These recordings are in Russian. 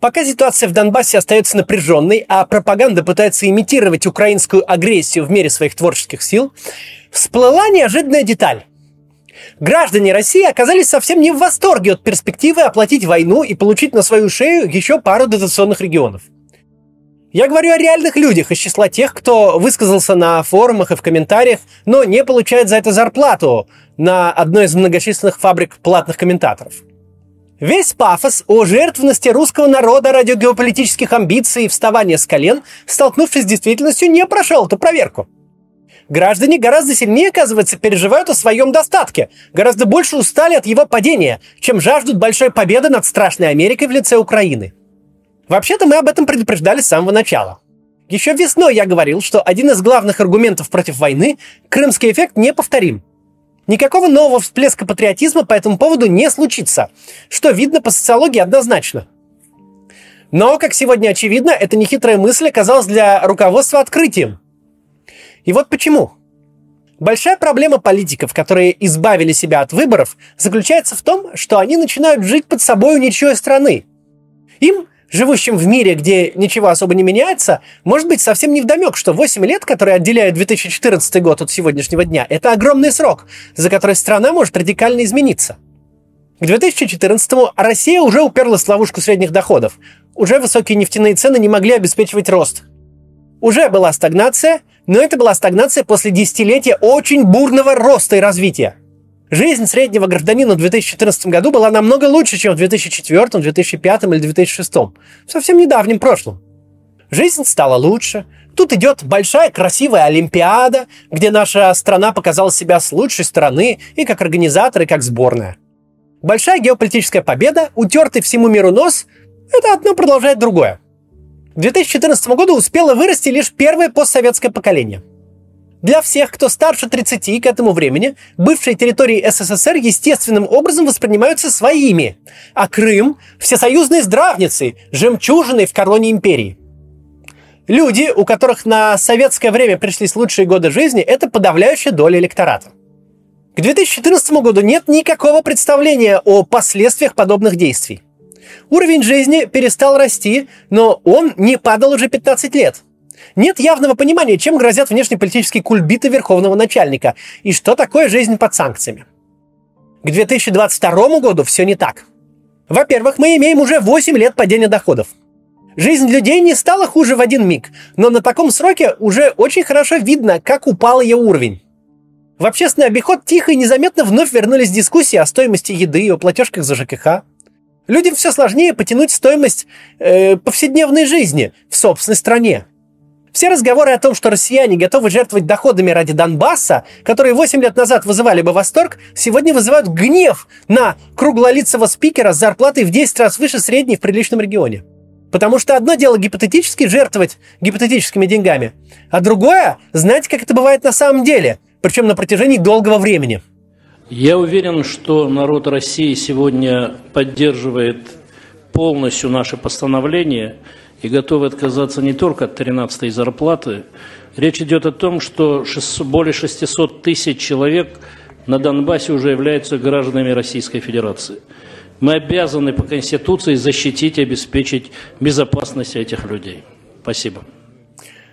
Пока ситуация в Донбассе остается напряженной, а пропаганда пытается имитировать украинскую агрессию в мере своих творческих сил, всплыла неожиданная деталь. Граждане России оказались совсем не в восторге от перспективы оплатить войну и получить на свою шею еще пару дотационных регионов. Я говорю о реальных людях из числа тех, кто высказался на форумах и в комментариях, но не получает за это зарплату на одной из многочисленных фабрик платных комментаторов. Весь пафос о жертвенности русского народа ради геополитических амбиций и вставания с колен, столкнувшись с действительностью, не прошел эту проверку. Граждане гораздо сильнее, оказывается, переживают о своем достатке, гораздо больше устали от его падения, чем жаждут большой победы над страшной Америкой в лице Украины. Вообще-то мы об этом предупреждали с самого начала. Еще весной я говорил, что один из главных аргументов против войны – крымский эффект неповторим. Никакого нового всплеска патриотизма по этому поводу не случится, что видно по социологии однозначно. Но, как сегодня очевидно, эта нехитрая мысль оказалась для руководства открытием. И вот почему. Большая проблема политиков, которые избавили себя от выборов, заключается в том, что они начинают жить под собой ничьей страны. Им живущим в мире, где ничего особо не меняется, может быть совсем не вдомек, что 8 лет, которые отделяют 2014 год от сегодняшнего дня, это огромный срок, за который страна может радикально измениться. К 2014-му Россия уже уперлась в ловушку средних доходов. Уже высокие нефтяные цены не могли обеспечивать рост. Уже была стагнация, но это была стагнация после десятилетия очень бурного роста и развития. Жизнь среднего гражданина в 2014 году была намного лучше, чем в 2004, 2005 или 2006. В совсем недавнем прошлом. Жизнь стала лучше. Тут идет большая красивая Олимпиада, где наша страна показала себя с лучшей стороны и как организатор, и как сборная. Большая геополитическая победа, утертый всему миру нос, это одно продолжает другое. К 2014 году успело вырасти лишь первое постсоветское поколение – для всех, кто старше 30 к этому времени, бывшие территории СССР естественным образом воспринимаются своими, а Крым – всесоюзной здравницей, жемчужиной в короне империи. Люди, у которых на советское время пришлись лучшие годы жизни, это подавляющая доля электората. К 2014 году нет никакого представления о последствиях подобных действий. Уровень жизни перестал расти, но он не падал уже 15 лет – нет явного понимания, чем грозят внешнеполитические кульбиты верховного начальника и что такое жизнь под санкциями. К 2022 году все не так. Во-первых, мы имеем уже 8 лет падения доходов. Жизнь людей не стала хуже в один миг, но на таком сроке уже очень хорошо видно, как упал ее уровень. В общественный обиход тихо и незаметно вновь вернулись дискуссии о стоимости еды и о платежках за ЖКХ. Людям все сложнее потянуть стоимость э, повседневной жизни в собственной стране. Все разговоры о том, что россияне готовы жертвовать доходами ради Донбасса, которые 8 лет назад вызывали бы восторг, сегодня вызывают гнев на круглолицего спикера с зарплатой в 10 раз выше средней в приличном регионе. Потому что одно дело гипотетически жертвовать гипотетическими деньгами, а другое – знать, как это бывает на самом деле, причем на протяжении долгого времени. Я уверен, что народ России сегодня поддерживает полностью наше постановление – и готовы отказаться не только от 13-й зарплаты. Речь идет о том, что более 600 тысяч человек на Донбассе уже являются гражданами Российской Федерации. Мы обязаны по Конституции защитить и обеспечить безопасность этих людей. Спасибо.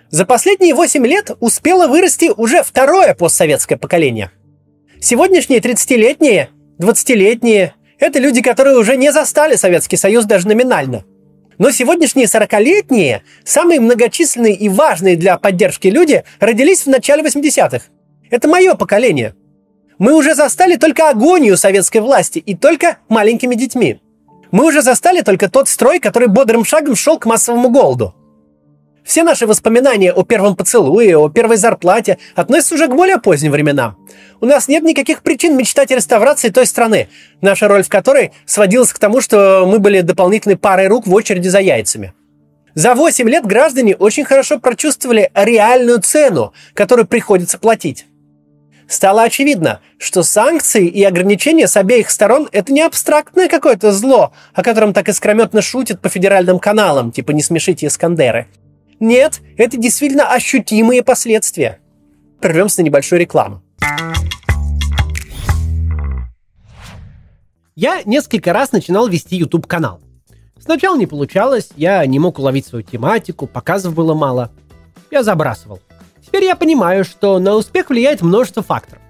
За последние 8 лет успело вырасти уже второе постсоветское поколение. Сегодняшние 30-летние, 20-летние – это люди, которые уже не застали Советский Союз даже номинально – но сегодняшние 40-летние, самые многочисленные и важные для поддержки люди, родились в начале 80-х. Это мое поколение. Мы уже застали только агонию советской власти и только маленькими детьми. Мы уже застали только тот строй, который бодрым шагом шел к массовому голоду. Все наши воспоминания о первом поцелуе, о первой зарплате относятся уже к более поздним временам. У нас нет никаких причин мечтать о реставрации той страны, наша роль в которой сводилась к тому, что мы были дополнительной парой рук в очереди за яйцами. За 8 лет граждане очень хорошо прочувствовали реальную цену, которую приходится платить. Стало очевидно, что санкции и ограничения с обеих сторон – это не абстрактное какое-то зло, о котором так искрометно шутят по федеральным каналам, типа «не смешите Искандеры». Нет, это действительно ощутимые последствия. Прервемся на небольшую рекламу. Я несколько раз начинал вести YouTube канал. Сначала не получалось, я не мог уловить свою тематику, показов было мало. Я забрасывал. Теперь я понимаю, что на успех влияет множество факторов.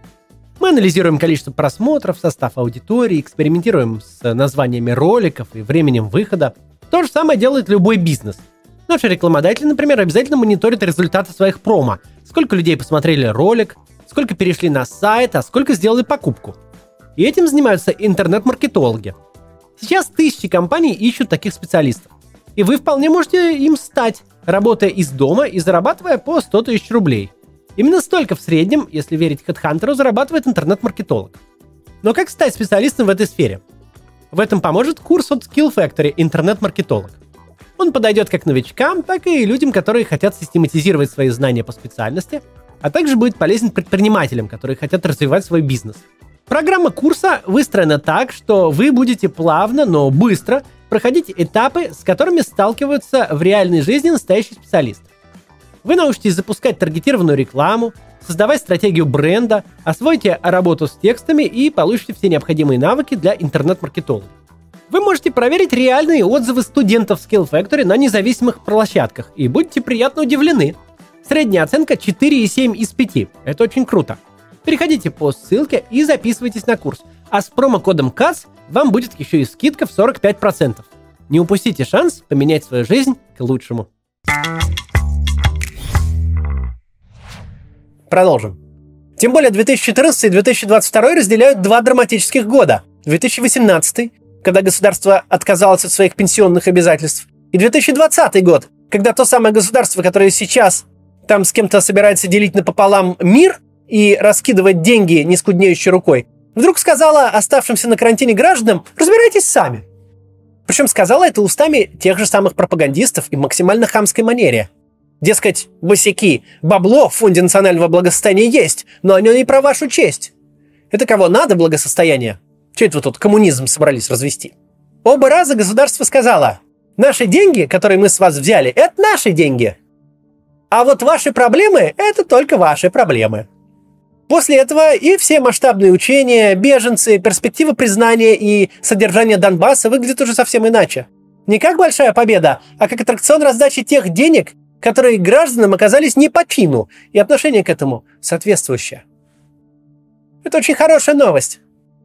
Мы анализируем количество просмотров, состав аудитории, экспериментируем с названиями роликов и временем выхода. То же самое делает любой бизнес. Наши рекламодатели, например, обязательно мониторят результаты своих промо. Сколько людей посмотрели ролик, сколько перешли на сайт, а сколько сделали покупку. И этим занимаются интернет-маркетологи. Сейчас тысячи компаний ищут таких специалистов. И вы вполне можете им стать, работая из дома и зарабатывая по 100 тысяч рублей. Именно столько в среднем, если верить HeadHunter, зарабатывает интернет-маркетолог. Но как стать специалистом в этой сфере? В этом поможет курс от Skill Factory «Интернет-маркетолог». Он подойдет как новичкам, так и людям, которые хотят систематизировать свои знания по специальности, а также будет полезен предпринимателям, которые хотят развивать свой бизнес. Программа курса выстроена так, что вы будете плавно, но быстро проходить этапы, с которыми сталкиваются в реальной жизни настоящий специалист. Вы научитесь запускать таргетированную рекламу, создавать стратегию бренда, освоите работу с текстами и получите все необходимые навыки для интернет-маркетолога. Вы можете проверить реальные отзывы студентов Skill Factory на независимых площадках и будете приятно удивлены. Средняя оценка 4,7 из 5. Это очень круто. Переходите по ссылке и записывайтесь на курс. А с промокодом КАС вам будет еще и скидка в 45%. Не упустите шанс поменять свою жизнь к лучшему. Продолжим. Тем более 2014 и 2022 разделяют два драматических года. 2018, когда государство отказалось от своих пенсионных обязательств, и 2020 год, когда то самое государство, которое сейчас там с кем-то собирается делить напополам мир и раскидывать деньги нескуднеющей рукой, вдруг сказала оставшимся на карантине гражданам «разбирайтесь сами». Причем сказала это устами тех же самых пропагандистов и максимально хамской манере – Дескать, босяки, бабло в Фонде национального благосостояния есть, но оно не про вашу честь. Это кого надо благосостояние? Че это вы тут коммунизм собрались развести? Оба раза государство сказало, наши деньги, которые мы с вас взяли, это наши деньги. А вот ваши проблемы – это только ваши проблемы. После этого и все масштабные учения, беженцы, перспективы признания и содержания Донбасса выглядят уже совсем иначе. Не как большая победа, а как аттракцион раздачи тех денег, которые гражданам оказались не по чину, и отношение к этому соответствующее. Это очень хорошая новость.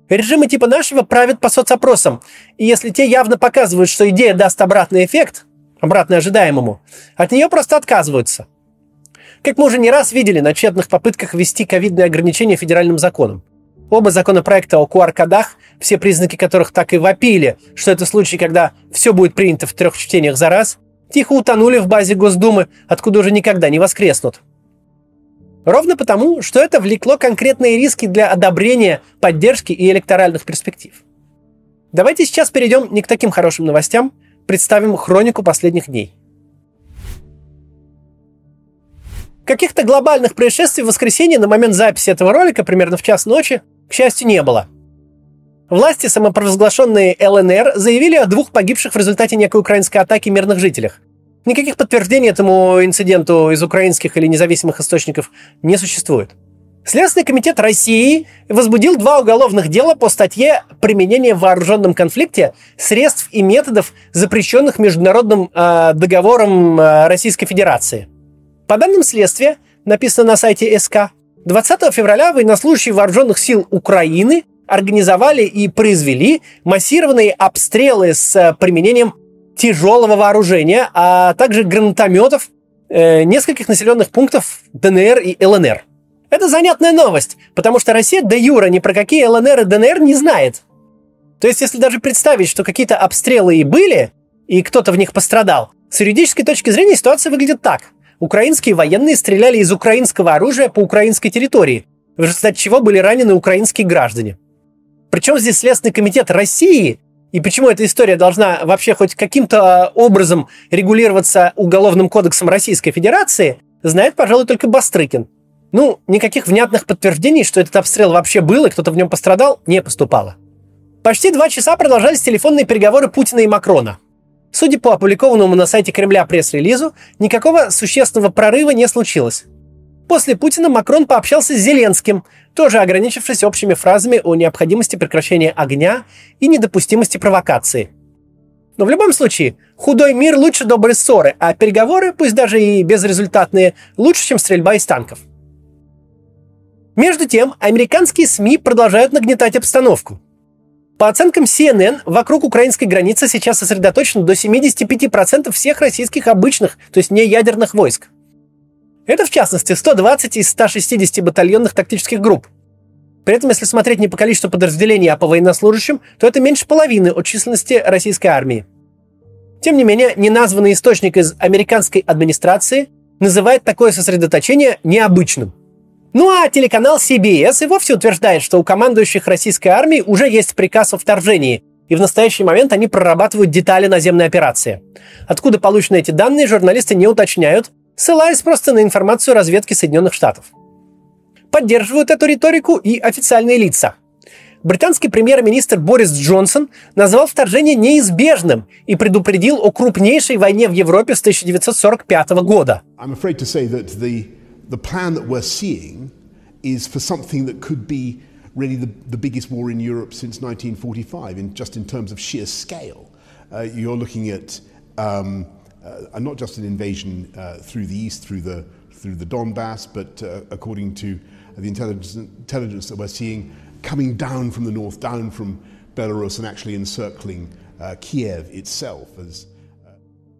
Режимы типа нашего правят по соцопросам, и если те явно показывают, что идея даст обратный эффект, обратный ожидаемому, от нее просто отказываются. Как мы уже не раз видели на тщетных попытках ввести ковидные ограничения федеральным законом. Оба законопроекта о QR-кодах, все признаки которых так и вопили, что это случай, когда все будет принято в трех чтениях за раз, тихо утонули в базе Госдумы, откуда уже никогда не воскреснут. Ровно потому, что это влекло конкретные риски для одобрения, поддержки и электоральных перспектив. Давайте сейчас перейдем не к таким хорошим новостям, представим хронику последних дней. Каких-то глобальных происшествий в воскресенье на момент записи этого ролика, примерно в час ночи, к счастью, не было. Власти, самопровозглашенные ЛНР, заявили о двух погибших в результате некой украинской атаки мирных жителях. Никаких подтверждений этому инциденту из украинских или независимых источников не существует. Следственный комитет России возбудил два уголовных дела по статье «Применение в вооруженном конфликте средств и методов, запрещенных международным э, договором э, Российской Федерации». По данным следствия, написано на сайте СК, 20 февраля военнослужащие вооруженных сил Украины организовали и произвели массированные обстрелы с э, применением тяжелого вооружения, а также гранатометов э, нескольких населенных пунктов ДНР и ЛНР. Это занятная новость, потому что Россия до юра ни про какие ЛНР и ДНР не знает. То есть, если даже представить, что какие-то обстрелы и были, и кто-то в них пострадал, с юридической точки зрения ситуация выглядит так. Украинские военные стреляли из украинского оружия по украинской территории, в результате чего были ранены украинские граждане. Причем здесь Следственный комитет России и почему эта история должна вообще хоть каким-то образом регулироваться Уголовным кодексом Российской Федерации, знает, пожалуй, только Бастрыкин. Ну, никаких внятных подтверждений, что этот обстрел вообще был и кто-то в нем пострадал, не поступало. Почти два часа продолжались телефонные переговоры Путина и Макрона. Судя по опубликованному на сайте Кремля пресс-релизу, никакого существенного прорыва не случилось. После Путина Макрон пообщался с Зеленским, тоже ограничившись общими фразами о необходимости прекращения огня и недопустимости провокации. Но в любом случае, худой мир лучше доброй ссоры, а переговоры, пусть даже и безрезультатные, лучше, чем стрельба из танков. Между тем, американские СМИ продолжают нагнетать обстановку. По оценкам CNN, вокруг украинской границы сейчас сосредоточено до 75% всех российских обычных, то есть не ядерных войск. Это, в частности, 120 из 160 батальонных тактических групп. При этом, если смотреть не по количеству подразделений, а по военнослужащим, то это меньше половины от численности российской армии. Тем не менее, неназванный источник из американской администрации называет такое сосредоточение необычным – ну а телеканал CBS и вовсе утверждает, что у командующих российской армии уже есть приказ о вторжении, и в настоящий момент они прорабатывают детали наземной операции. Откуда получены эти данные, журналисты не уточняют, ссылаясь просто на информацию разведки Соединенных Штатов. Поддерживают эту риторику и официальные лица. Британский премьер-министр Борис Джонсон назвал вторжение неизбежным и предупредил о крупнейшей войне в Европе с 1945 года. Really the, the biggest war in Europe since 1945, in, just in terms of sheer scale. Uh, you're looking at um, uh, not just an invasion uh, through the east, through the, through the Donbass, but uh, according to the intelligence, intelligence that we're seeing, coming down from the north, down from Belarus, and actually encircling uh, Kiev itself as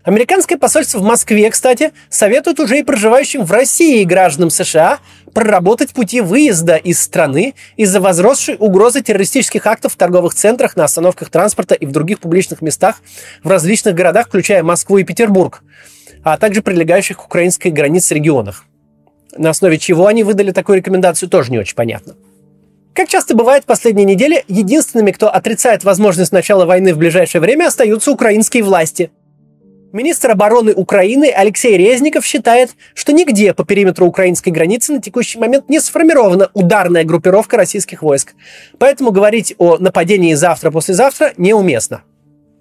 Американское посольство в Москве, кстати, советует уже и проживающим в России гражданам США проработать пути выезда из страны из-за возросшей угрозы террористических актов в торговых центрах, на остановках транспорта и в других публичных местах в различных городах, включая Москву и Петербург, а также прилегающих к украинской границе регионах. На основе чего они выдали такую рекомендацию, тоже не очень понятно. Как часто бывает в последние недели, единственными, кто отрицает возможность начала войны в ближайшее время, остаются украинские власти – Министр обороны Украины Алексей Резников считает, что нигде по периметру украинской границы на текущий момент не сформирована ударная группировка российских войск. Поэтому говорить о нападении завтра-послезавтра неуместно.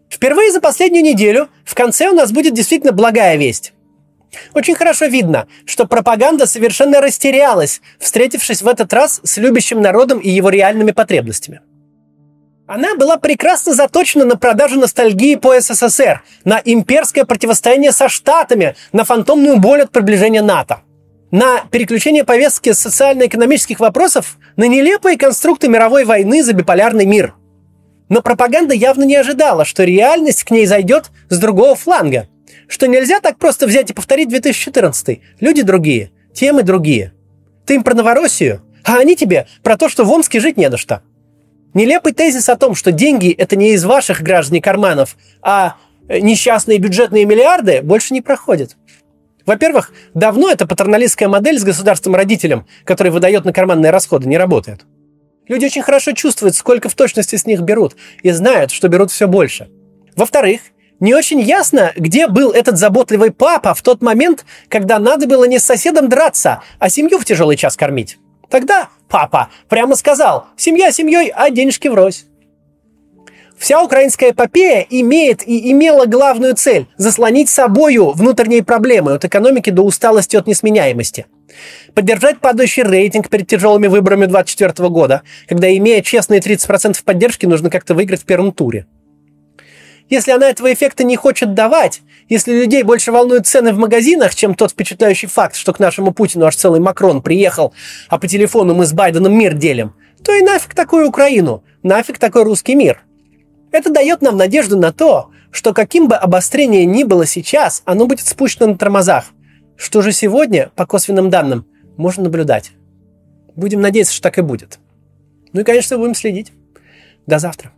Впервые за последнюю неделю в конце у нас будет действительно благая весть. Очень хорошо видно, что пропаганда совершенно растерялась, встретившись в этот раз с любящим народом и его реальными потребностями. Она была прекрасно заточена на продажу ностальгии по СССР, на имперское противостояние со Штатами, на фантомную боль от приближения НАТО, на переключение повестки социально-экономических вопросов на нелепые конструкты мировой войны за биполярный мир. Но пропаганда явно не ожидала, что реальность к ней зайдет с другого фланга, что нельзя так просто взять и повторить 2014. Люди другие, темы другие. Ты им про Новороссию, а они тебе про то, что в Омске жить не на что. Нелепый тезис о том, что деньги – это не из ваших граждан карманов, а несчастные бюджетные миллиарды, больше не проходит. Во-первых, давно эта патерналистская модель с государством-родителем, который выдает на карманные расходы, не работает. Люди очень хорошо чувствуют, сколько в точности с них берут, и знают, что берут все больше. Во-вторых, не очень ясно, где был этот заботливый папа в тот момент, когда надо было не с соседом драться, а семью в тяжелый час кормить. Тогда папа прямо сказал, семья семьей, а денежки врозь. Вся украинская эпопея имеет и имела главную цель – заслонить собою внутренние проблемы от экономики до усталости от несменяемости. Поддержать падающий рейтинг перед тяжелыми выборами 2024 года, когда, имея честные 30% поддержки, нужно как-то выиграть в первом туре. Если она этого эффекта не хочет давать, если людей больше волнуют цены в магазинах, чем тот впечатляющий факт, что к нашему Путину аж целый Макрон приехал, а по телефону мы с Байденом мир делим, то и нафиг такую Украину, нафиг такой русский мир. Это дает нам надежду на то, что каким бы обострение ни было сейчас, оно будет спущено на тормозах. Что же сегодня, по косвенным данным, можно наблюдать. Будем надеяться, что так и будет. Ну и, конечно, будем следить. До завтра.